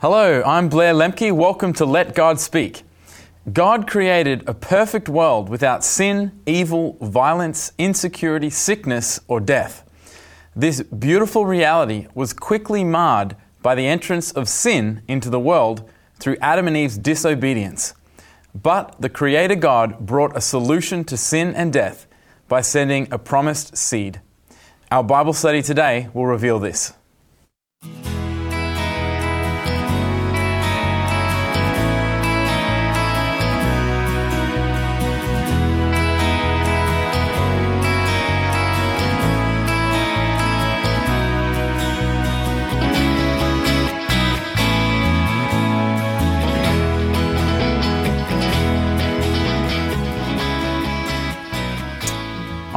Hello, I'm Blair Lemke. Welcome to Let God Speak. God created a perfect world without sin, evil, violence, insecurity, sickness, or death. This beautiful reality was quickly marred by the entrance of sin into the world through Adam and Eve's disobedience. But the Creator God brought a solution to sin and death by sending a promised seed. Our Bible study today will reveal this.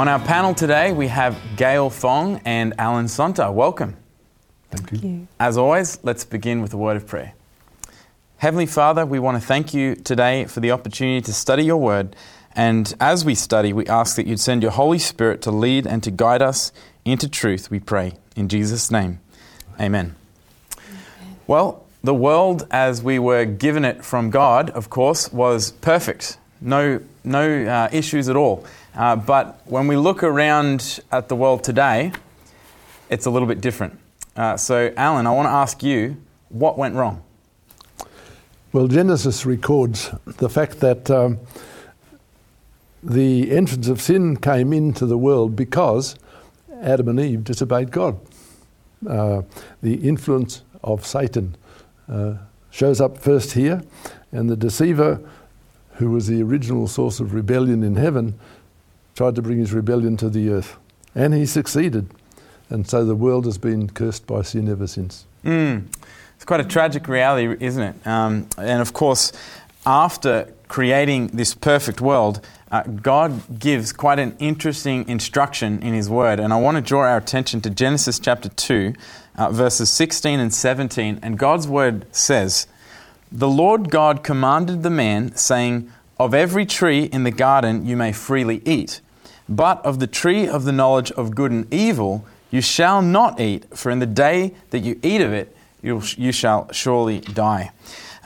On our panel today, we have Gail Fong and Alan Sonta. Welcome. Thank you. you. As always, let's begin with a word of prayer. Heavenly Father, we want to thank you today for the opportunity to study your word. And as we study, we ask that you'd send your Holy Spirit to lead and to guide us into truth, we pray. In Jesus' name, amen. Well, the world as we were given it from God, of course, was perfect. No, no uh, issues at all. Uh, but when we look around at the world today, it's a little bit different. Uh, so, Alan, I want to ask you what went wrong? Well, Genesis records the fact that um, the entrance of sin came into the world because Adam and Eve disobeyed God. Uh, the influence of Satan uh, shows up first here, and the deceiver, who was the original source of rebellion in heaven, tried to bring his rebellion to the earth. And he succeeded. And so the world has been cursed by sin ever since. Mm. It's quite a tragic reality, isn't it? Um, and of course, after creating this perfect world, uh, God gives quite an interesting instruction in His Word. And I want to draw our attention to Genesis chapter 2, uh, verses 16 and 17. And God's Word says, The Lord God commanded the man, saying, Of every tree in the garden you may freely eat, but of the tree of the knowledge of good and evil you shall not eat, for in the day that you eat of it, you, shall surely die.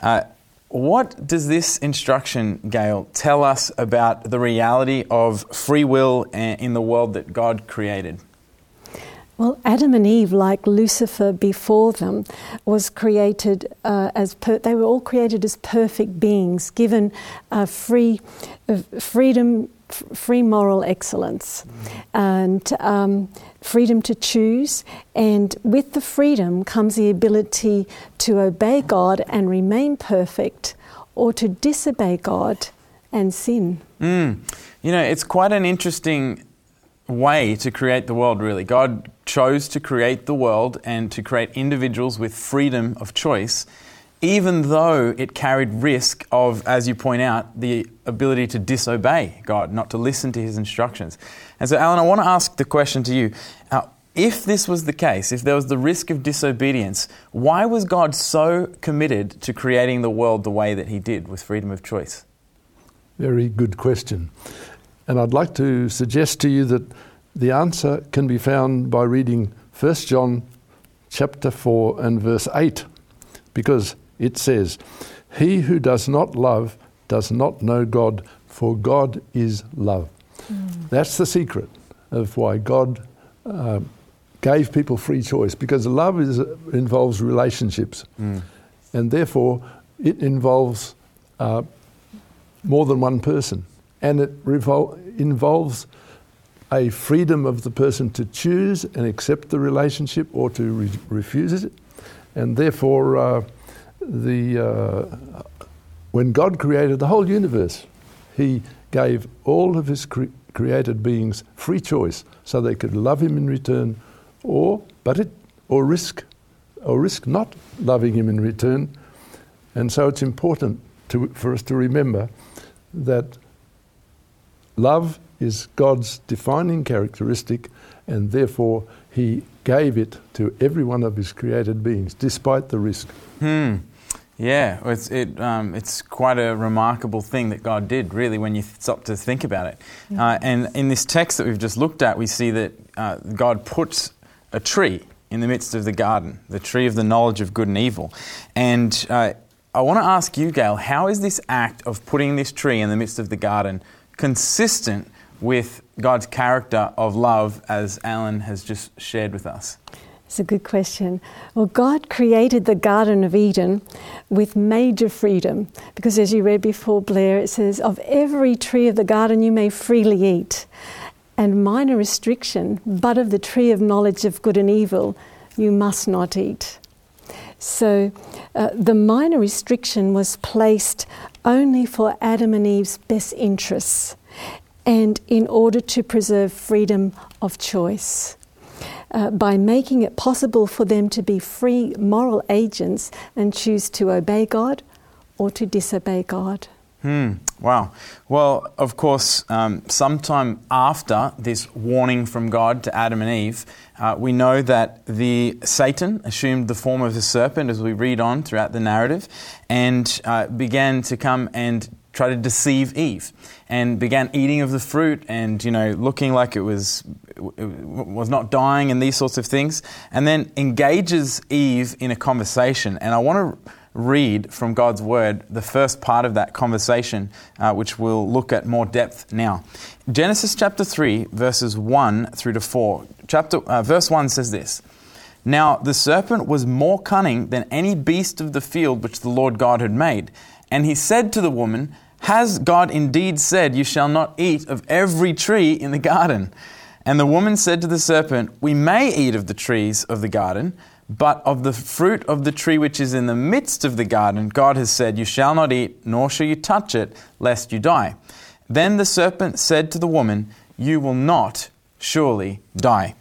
Uh, what does this instruction, Gail, tell us about the reality of free will in the world that God created? Well, Adam and Eve, like Lucifer before them, was created uh, as per- they were all created as perfect beings, given uh, free uh, freedom, f- free moral excellence, and um, freedom to choose. And with the freedom comes the ability to obey God and remain perfect, or to disobey God and sin. Mm. You know, it's quite an interesting way to create the world, really. God chose to create the world and to create individuals with freedom of choice, even though it carried risk of, as you point out, the ability to disobey God, not to listen to his instructions. And so, Alan, I want to ask the question to you. Uh, if this was the case, if there was the risk of disobedience, why was God so committed to creating the world the way that he did with freedom of choice? Very good question. And I'd like to suggest to you that the answer can be found by reading 1 John chapter 4 and verse 8 because it says, "He who does not love does not know God, for God is love." Mm. That's the secret of why God uh, gave people free choice because love is, involves relationships. Mm. And therefore, it involves uh, more than one person and it revol- involves a freedom of the person to choose and accept the relationship or to re- refuse it. And therefore, uh, the, uh, when God created the whole universe, He gave all of His cre- created beings free choice so they could love Him in return or, but it, or risk, or risk not loving Him in return. And so it's important to, for us to remember that Love is God's defining characteristic, and therefore He gave it to every one of His created beings, despite the risk. Hmm. Yeah, it's, it, um, it's quite a remarkable thing that God did, really, when you stop to think about it. Uh, and in this text that we've just looked at, we see that uh, God puts a tree in the midst of the garden, the tree of the knowledge of good and evil. And uh, I want to ask you, Gail, how is this act of putting this tree in the midst of the garden consistent with God's character of love, as Alan has just shared with us? It's a good question. Well, God created the Garden of Eden with major freedom because, as you read before, Blair, it says, Of every tree of the garden you may freely eat, and minor restriction, but of the tree of knowledge of good and evil you must not eat. So uh, the minor restriction was placed only for Adam and Eve's best interests and in order to preserve freedom of choice uh, by making it possible for them to be free moral agents and choose to obey God or to disobey God. Hmm. Wow. Well, of course, um, sometime after this warning from God to Adam and Eve, uh, we know that the Satan assumed the form of a serpent as we read on throughout the narrative, and uh, began to come and try to deceive Eve, and began eating of the fruit, and you know, looking like it was it was not dying, and these sorts of things, and then engages Eve in a conversation. And I want to read from God's Word the first part of that conversation, uh, which we'll look at more depth now. Genesis chapter 3, verses 1 through to 4. Chapter, uh, verse 1 says this Now the serpent was more cunning than any beast of the field which the Lord God had made. And he said to the woman, Has God indeed said, You shall not eat of every tree in the garden? And the woman said to the serpent, We may eat of the trees of the garden. But of the fruit of the tree which is in the midst of the garden, God has said, You shall not eat, nor shall you touch it, lest you die. Then the serpent said to the woman, You will not surely die.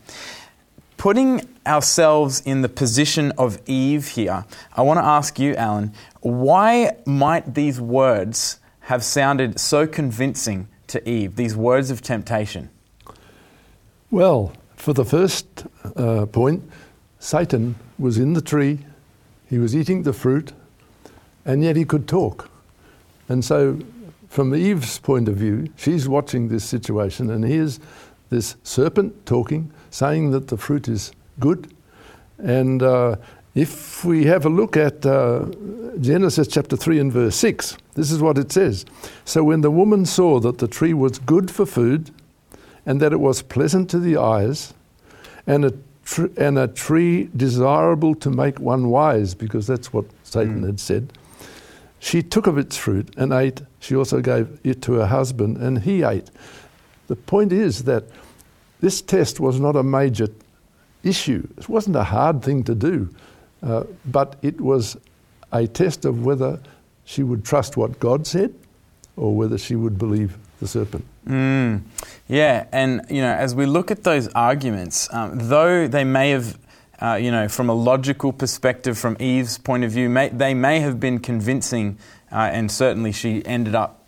Putting ourselves in the position of Eve here, I want to ask you, Alan, why might these words have sounded so convincing to Eve, these words of temptation? Well, for the first uh, point, Satan was in the tree, he was eating the fruit, and yet he could talk. And so, from Eve's point of view, she's watching this situation, and here's this serpent talking, saying that the fruit is good. And uh, if we have a look at uh, Genesis chapter 3 and verse 6, this is what it says. So when the woman saw that the tree was good for food, and that it was pleasant to the eyes, and a and a tree desirable to make one wise, because that's what Satan mm. had said. She took of its fruit and ate. She also gave it to her husband, and he ate. The point is that this test was not a major issue. It wasn't a hard thing to do, uh, but it was a test of whether she would trust what God said or whether she would believe the serpent. Mm, yeah, and you know, as we look at those arguments, um, though they may have, uh, you know, from a logical perspective, from Eve's point of view, may, they may have been convincing, uh, and certainly she ended up,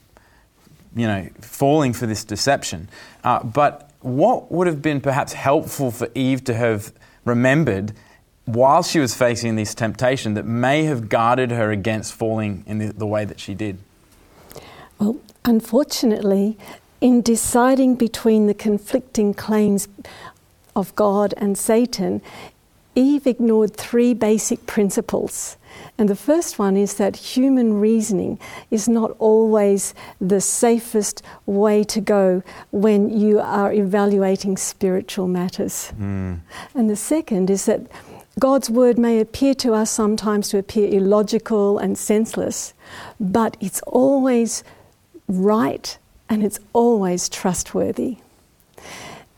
you know, falling for this deception. Uh, but what would have been perhaps helpful for Eve to have remembered while she was facing this temptation that may have guarded her against falling in the, the way that she did? Well, unfortunately, in deciding between the conflicting claims of God and Satan, Eve ignored three basic principles. And the first one is that human reasoning is not always the safest way to go when you are evaluating spiritual matters. Mm. And the second is that God's word may appear to us sometimes to appear illogical and senseless, but it's always right and it's always trustworthy.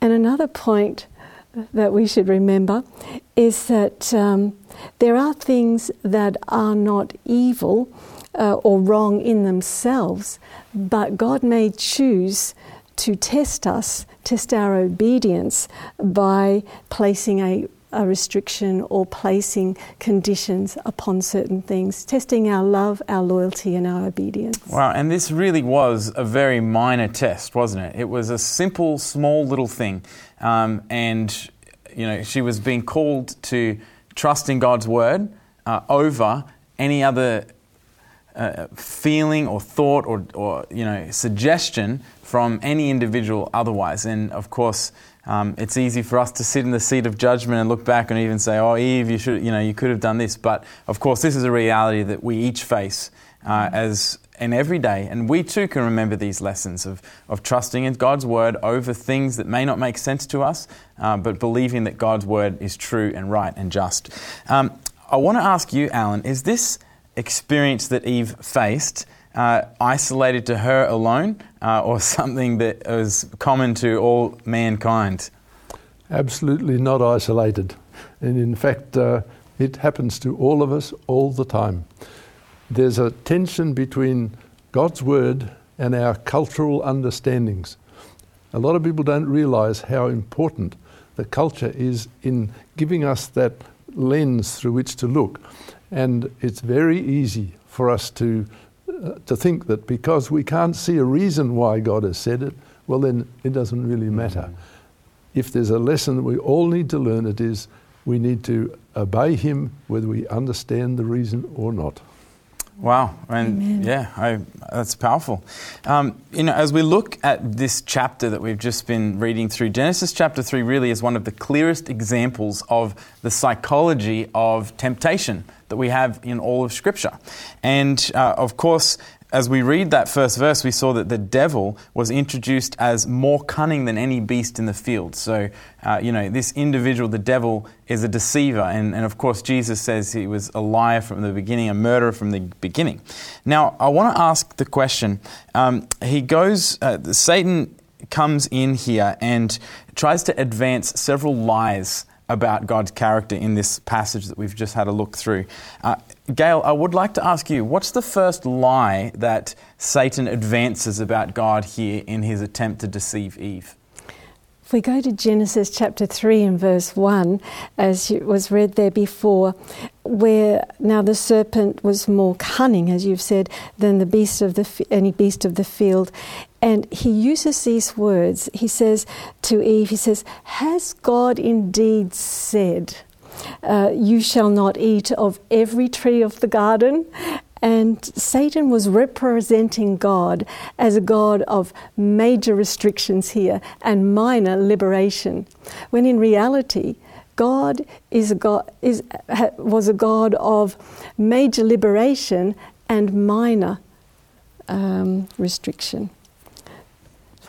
And another point that we should remember is that um, there are things that are not evil uh, or wrong in themselves, but God may choose to test us, test our obedience by placing a a restriction or placing conditions upon certain things, testing our love, our loyalty, and our obedience. Wow, and this really was a very minor test, wasn't it? It was a simple, small little thing. Um, and, you know, she was being called to trust in God's word uh, over any other uh, feeling or thought or, or you know suggestion from any individual otherwise. And of course, um, it's easy for us to sit in the seat of judgment and look back and even say, "Oh, Eve, you should, you know, you could have done this." But of course, this is a reality that we each face uh, as in every day, and we too can remember these lessons of, of trusting in God's word over things that may not make sense to us, uh, but believing that God's word is true and right and just. Um, I want to ask you, Alan, is this experience that Eve faced? Uh, isolated to her alone, uh, or something that was common to all mankind? Absolutely not isolated. And in fact, uh, it happens to all of us all the time. There's a tension between God's Word and our cultural understandings. A lot of people don't realize how important the culture is in giving us that lens through which to look. And it's very easy for us to uh, to think that because we can't see a reason why God has said it, well, then it doesn't really matter. Mm-hmm. If there's a lesson that we all need to learn, it is we need to obey Him whether we understand the reason or not. Wow, and Amen. yeah, I, that's powerful. Um, you know, as we look at this chapter that we've just been reading through, Genesis chapter 3 really is one of the clearest examples of the psychology of temptation that we have in all of Scripture. And uh, of course, as we read that first verse, we saw that the devil was introduced as more cunning than any beast in the field. So, uh, you know, this individual, the devil, is a deceiver. And, and of course, Jesus says he was a liar from the beginning, a murderer from the beginning. Now, I want to ask the question um, he goes, uh, Satan comes in here and tries to advance several lies about God's character in this passage that we've just had a look through. Uh, Gail, I would like to ask you what's the first lie that Satan advances about God here in his attempt to deceive Eve? If we go to Genesis chapter 3 and verse 1, as was read there before, where now the serpent was more cunning, as you've said, than the beast of the any beast of the field, and he uses these words. He says to Eve, he says, "Has God indeed said?" Uh, you shall not eat of every tree of the garden. And Satan was representing God as a God of major restrictions here and minor liberation, when in reality, God is a God, is, was a God of major liberation and minor um, restriction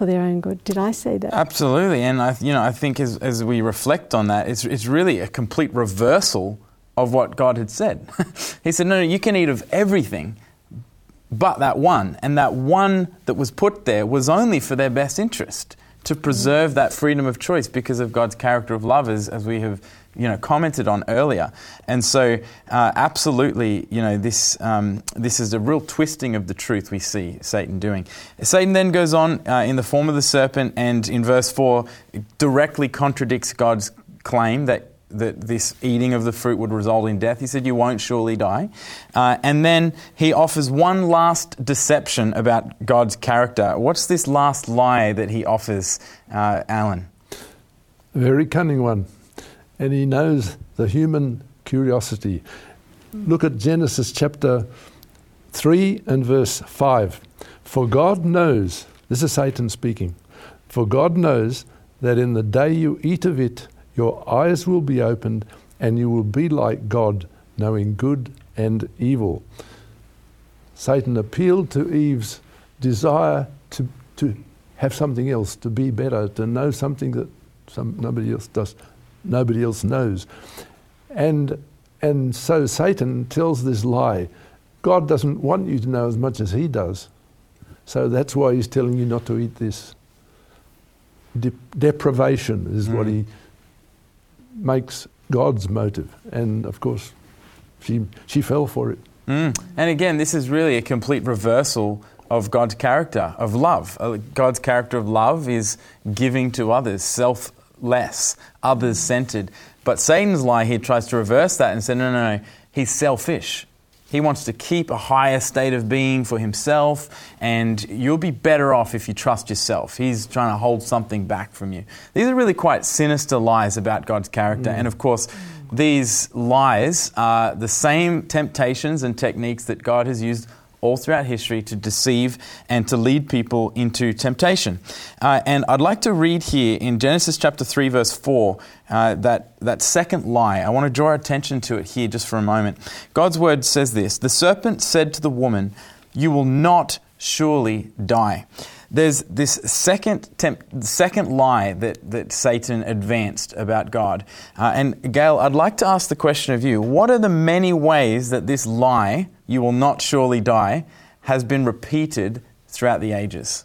for their own good. Did I say that? Absolutely, and I, you know, I think as, as we reflect on that, it's, it's really a complete reversal of what God had said. he said, no, no, you can eat of everything but that one. And that one that was put there was only for their best interest, to preserve that freedom of choice because of God's character of love, as, as we have you know, commented on earlier. And so, uh, absolutely, you know, this, um, this is a real twisting of the truth we see Satan doing. Satan then goes on uh, in the form of the serpent, and in verse 4, directly contradicts God's claim that that this eating of the fruit would result in death. He said, You won't surely die. Uh, and then he offers one last deception about God's character. What's this last lie that he offers, uh, Alan? A very cunning one and he knows the human curiosity. Look at Genesis chapter 3 and verse 5. For God knows, this is Satan speaking, for God knows that in the day you eat of it, your eyes will be opened and you will be like God, knowing good and evil. Satan appealed to Eve's desire to, to have something else, to be better, to know something that some, nobody else does nobody else knows. And, and so Satan tells this lie God doesn't want you to know as much as he does. So that's why he's telling you not to eat this. De- deprivation is mm. what he makes God's motive. And of course, she, she fell for it. Mm. And again, this is really a complete reversal of God's character of love. Uh, God's character of love is giving to others, self less, others centered. But Satan's lie here tries to reverse that and say, no, no, no, he's selfish. He wants to keep a higher state of being for himself, and you'll be better off if you trust yourself. He's trying to hold something back from you. These are really quite sinister lies about God's character, mm. and of course, these lies are the same temptations and techniques that God has used all throughout history to deceive and to lead people into temptation. Uh, and I'd like to read here in Genesis chapter 3, verse 4, uh, that, that second lie. I want to draw attention to it here just for a moment. God's word says this The serpent said to the woman, You will not surely die there's this second temp- second lie that, that Satan advanced about God. Uh, and Gail, I'd like to ask the question of you what are the many ways that this lie, you will not surely die, has been repeated throughout the ages?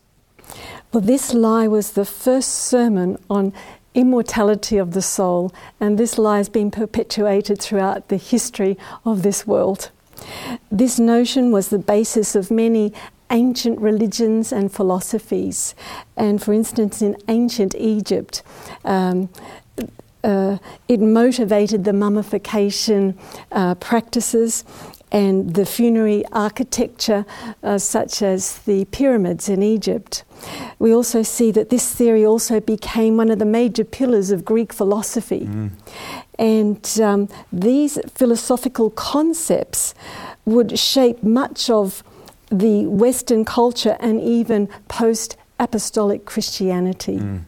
Well, this lie was the first sermon on immortality of the soul, and this lie has been perpetuated throughout the history of this world. This notion was the basis of many ancient religions and philosophies. And for instance, in ancient Egypt, um, uh, it motivated the mummification uh, practices and the funerary architecture, uh, such as the pyramids in Egypt. We also see that this theory also became one of the major pillars of Greek philosophy. Mm. And um, these philosophical concepts would shape much of the Western culture and even post apostolic Christianity. Mm.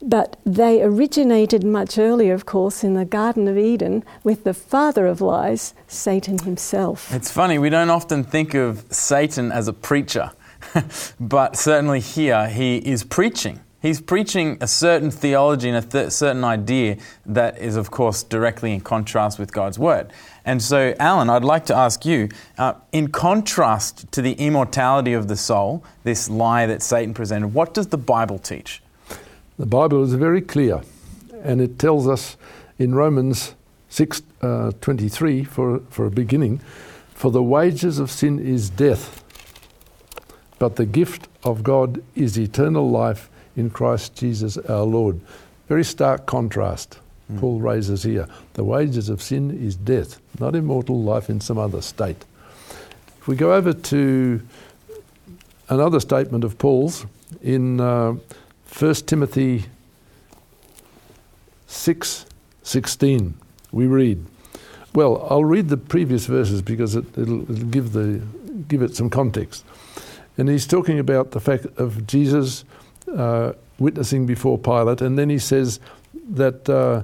But they originated much earlier, of course, in the Garden of Eden with the father of lies, Satan himself. It's funny, we don't often think of Satan as a preacher, but certainly here he is preaching. He's preaching a certain theology and a th- certain idea that is, of course, directly in contrast with God's Word. And so, Alan, I'd like to ask you uh, in contrast to the immortality of the soul, this lie that Satan presented, what does the Bible teach? The Bible is very clear, and it tells us in Romans 6 uh, 23, for, for a beginning, for the wages of sin is death, but the gift of God is eternal life in Christ Jesus our Lord. Very stark contrast. Mm. Paul raises here. The wages of sin is death, not immortal life in some other state. If we go over to another statement of Paul's in uh, 1 Timothy 6 16, we read. Well, I'll read the previous verses because it, will give, the, give it some context. And he's talking about the fact of Jesus uh, witnessing before Pilate, and then he says that uh,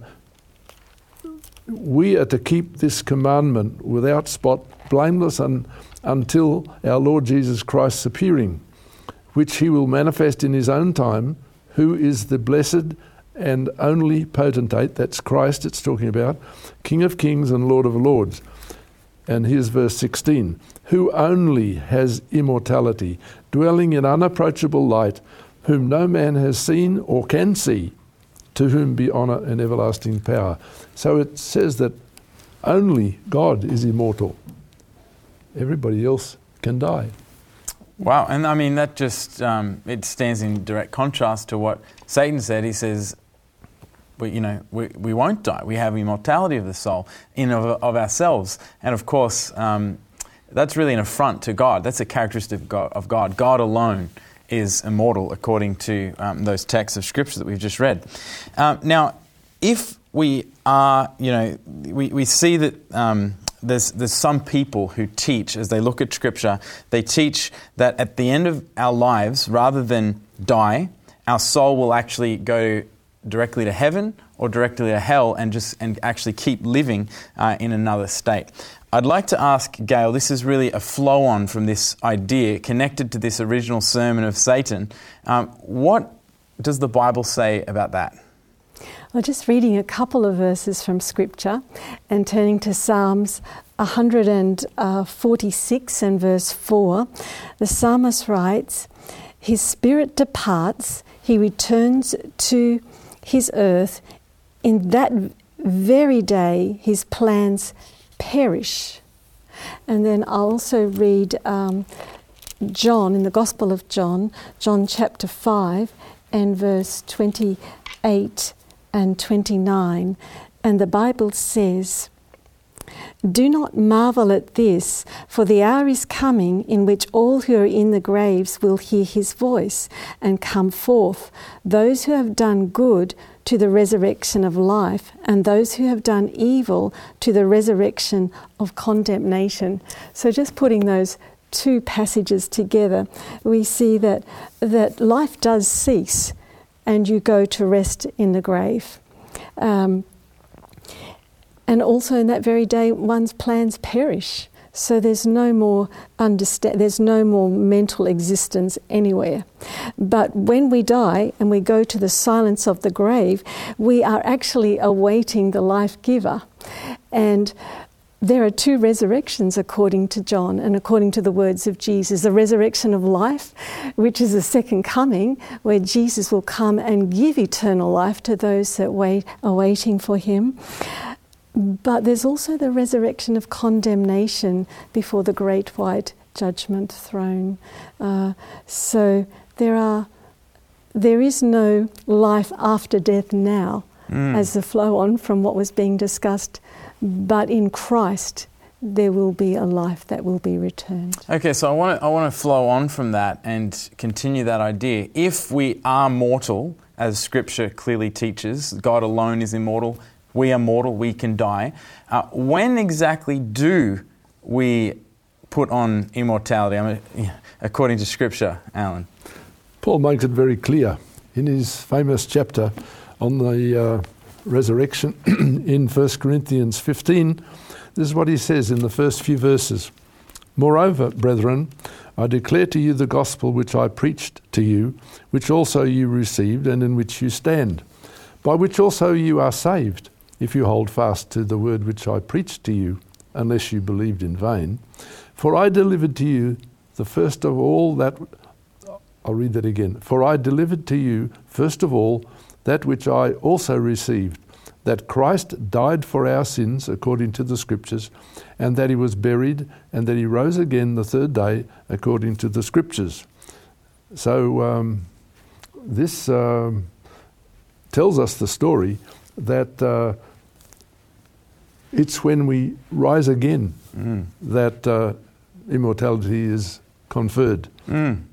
we are to keep this commandment without spot, blameless, un, until our Lord Jesus Christ's appearing, which he will manifest in his own time, who is the blessed and only potentate, that's Christ it's talking about, King of kings and Lord of lords. And here's verse 16 who only has immortality, dwelling in unapproachable light whom no man has seen or can see, to whom be honour and everlasting power. So it says that only God is immortal. Everybody else can die. Wow, and I mean that just um, it stands in direct contrast to what Satan said. He says, you know, we, we won't die. We have immortality of the soul in of, of ourselves, and of course, um, that's really an affront to God. That's a characteristic of God. Of God, God alone is immortal according to um, those texts of Scripture that we've just read. Um, now, if we are, you know, we, we see that um, there's, there's some people who teach, as they look at Scripture, they teach that at the end of our lives, rather than die, our soul will actually go directly to heaven or directly to hell and just and actually keep living uh, in another state. I'd like to ask Gail, this is really a flow on from this idea connected to this original sermon of Satan. Um, what does the Bible say about that? Well, just reading a couple of verses from Scripture and turning to Psalms 146 and verse 4, the psalmist writes, His spirit departs, he returns to his earth. In that very day, his plans perish. And then I'll also read um, John in the Gospel of John, John chapter 5 and verse 28 and 29. And the Bible says, do not marvel at this, for the hour is coming in which all who are in the graves will hear his voice and come forth, those who have done good to the resurrection of life, and those who have done evil to the resurrection of condemnation. So, just putting those two passages together, we see that, that life does cease and you go to rest in the grave. Um, and also in that very day, one's plans perish. So there's no more understand, there's no more mental existence anywhere. But when we die and we go to the silence of the grave, we are actually awaiting the life giver. And there are two resurrections according to John and according to the words of Jesus the resurrection of life, which is the second coming, where Jesus will come and give eternal life to those that wait, are waiting for him. But there's also the resurrection of condemnation before the great white judgment throne. Uh, so there are, there is no life after death now, mm. as the flow on from what was being discussed but in Christ, there will be a life that will be returned. Okay, so I want to I want to flow on from that and continue that idea. If we are mortal, as Scripture clearly teaches, God alone is immortal. We are mortal. We can die. Uh, when exactly do we put on immortality? I mean, according to Scripture, Alan. Paul makes it very clear in his famous chapter on the. Uh, resurrection in 1 Corinthians 15, this is what he says in the first few verses. Moreover, brethren, I declare to you the gospel which I preached to you, which also you received, and in which you stand, by which also you are saved, if you hold fast to the word which I preached to you, unless you believed in vain. For I delivered to you the first of all that. I'll read that again. For I delivered to you, first of all, that which I also received that Christ died for our sins according to the Scriptures, and that he was buried, and that he rose again the third day according to the Scriptures. So, um, this um, tells us the story that uh, it's when we rise again mm. that uh, immortality is conferred. Mm.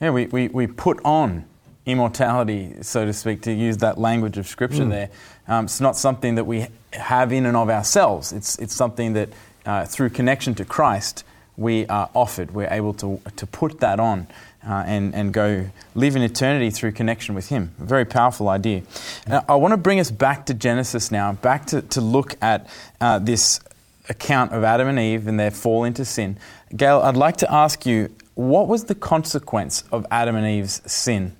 Yeah, we, we, we put on immortality, so to speak, to use that language of Scripture mm. there. Um, it's not something that we have in and of ourselves. It's, it's something that uh, through connection to Christ we are offered. We're able to, to put that on uh, and, and go live in eternity through connection with Him. A very powerful idea. Now, I want to bring us back to Genesis now, back to, to look at uh, this account of Adam and Eve and their fall into sin. Gail, I'd like to ask you what was the consequence of Adam and Eve's sin?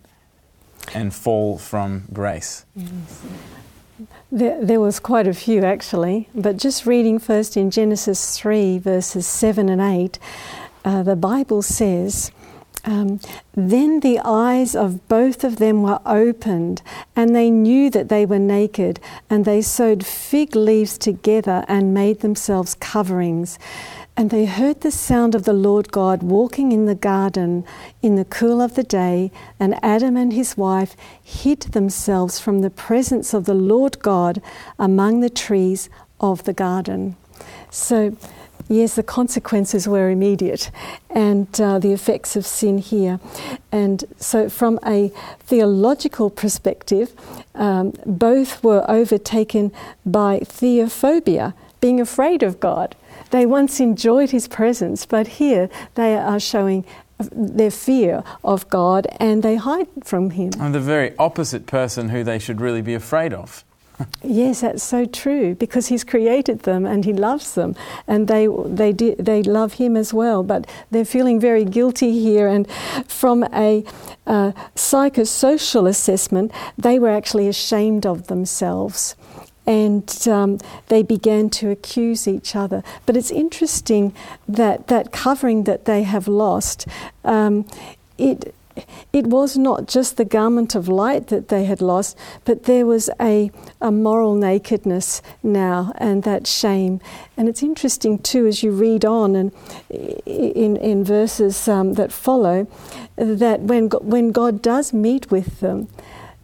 and fall from grace? There, there, was quite a few actually, but just reading first in Genesis 3, verses 7 and 8, uh, the Bible says, um, Then the eyes of both of them were opened, and they knew that they were naked, and they sewed fig leaves together and made themselves coverings. And they heard the sound of the Lord God walking in the garden in the cool of the day, and Adam and his wife hid themselves from the presence of the Lord God among the trees of the garden. So, yes, the consequences were immediate, and uh, the effects of sin here. And so, from a theological perspective, um, both were overtaken by theophobia, being afraid of God. They once enjoyed his presence, but here they are showing their fear of God and they hide from him. And the very opposite person who they should really be afraid of. yes, that's so true because He's created them and He loves them, and they they they love Him as well. But they're feeling very guilty here, and from a uh, psychosocial assessment, they were actually ashamed of themselves and um, they began to accuse each other. But it's interesting that that covering that they have lost, um, it it was not just the garment of light that they had lost, but there was a, a moral nakedness now and that shame. And it's interesting too as you read on and in, in verses um, that follow that when, when God does meet with them,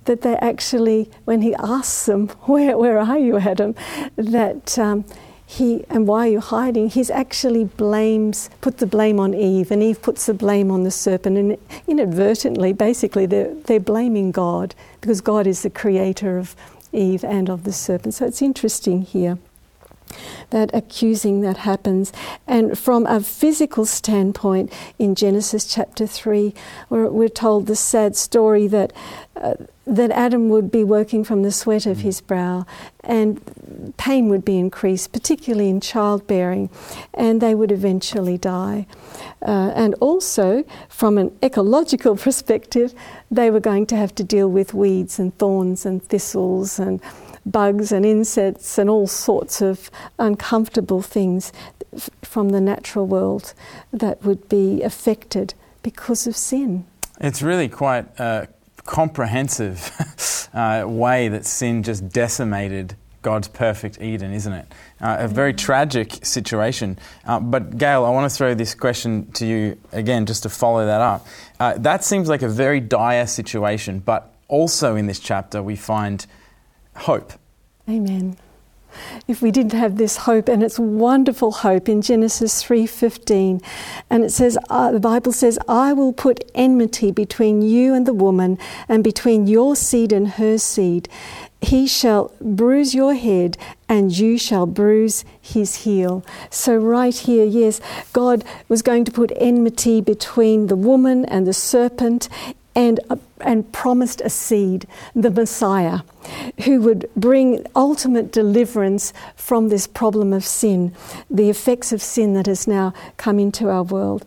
that they actually, when he asks them, Where, where are you, Adam? that um, he, and why are you hiding? He's actually blames, put the blame on Eve, and Eve puts the blame on the serpent. And inadvertently, basically, they're, they're blaming God because God is the creator of Eve and of the serpent. So it's interesting here. That accusing that happens. And from a physical standpoint, in Genesis chapter 3, where we're told the sad story that, uh, that Adam would be working from the sweat of his brow, and pain would be increased, particularly in childbearing, and they would eventually die. Uh, and also, from an ecological perspective, they were going to have to deal with weeds and thorns and thistles and bugs and insects and all sorts of uncomfortable things f- from the natural world that would be affected because of sin. It's really quite a comprehensive uh, way that sin just decimated God's perfect Eden, isn't it? Uh, a very tragic situation. Uh, but, Gail, I want to throw this question to you again just to follow that up. Uh, that seems like a very dire situation, but also in this chapter we find hope. Amen. If we didn't have this hope, and it's wonderful hope in Genesis three fifteen, and it says uh, the Bible says, "I will put enmity between you and the woman, and between your seed and her seed. He shall bruise your head, and you shall bruise his heel." So right here, yes, God was going to put enmity between the woman and the serpent and, and promised a seed, the Messiah, who would bring ultimate deliverance from this problem of sin, the effects of sin that has now come into our world.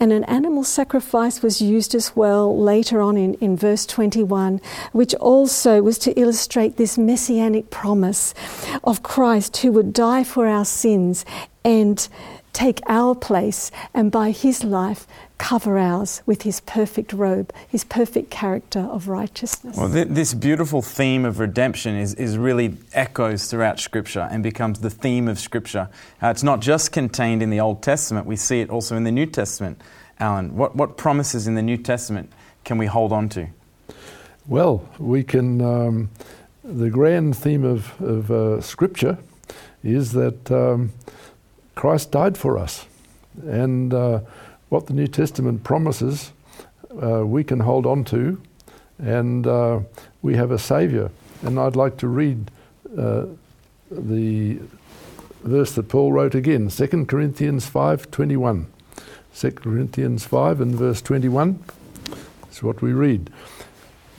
And an animal sacrifice was used as well later on in, in verse 21, which also was to illustrate this messianic promise of Christ who would die for our sins and take our place, and by his life, cover ours with his perfect robe, his perfect character of righteousness. Well, th- this beautiful theme of redemption is, is really echoes throughout Scripture and becomes the theme of Scripture. Uh, it's not just contained in the Old Testament, we see it also in the New Testament. Alan, what, what promises in the New Testament can we hold on to? Well, we can. Um, the grand theme of, of uh, Scripture is that um, Christ died for us. And uh, what the New Testament promises, uh, we can hold on to, and uh, we have a Saviour. And I'd like to read uh, the verse that Paul wrote again, 2 Corinthians 5:21. 2 Corinthians 5 and verse 21 is what we read.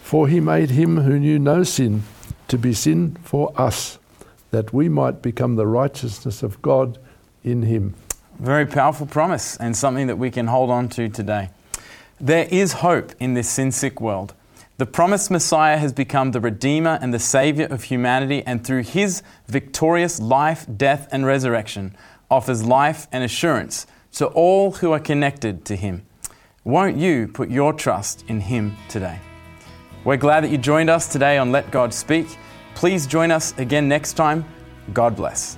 For he made him who knew no sin to be sin for us, that we might become the righteousness of God in him. Very powerful promise and something that we can hold on to today. There is hope in this sin sick world. The promised Messiah has become the Redeemer and the Savior of humanity, and through his victorious life, death, and resurrection, offers life and assurance to all who are connected to him. Won't you put your trust in him today? We're glad that you joined us today on Let God Speak. Please join us again next time. God bless.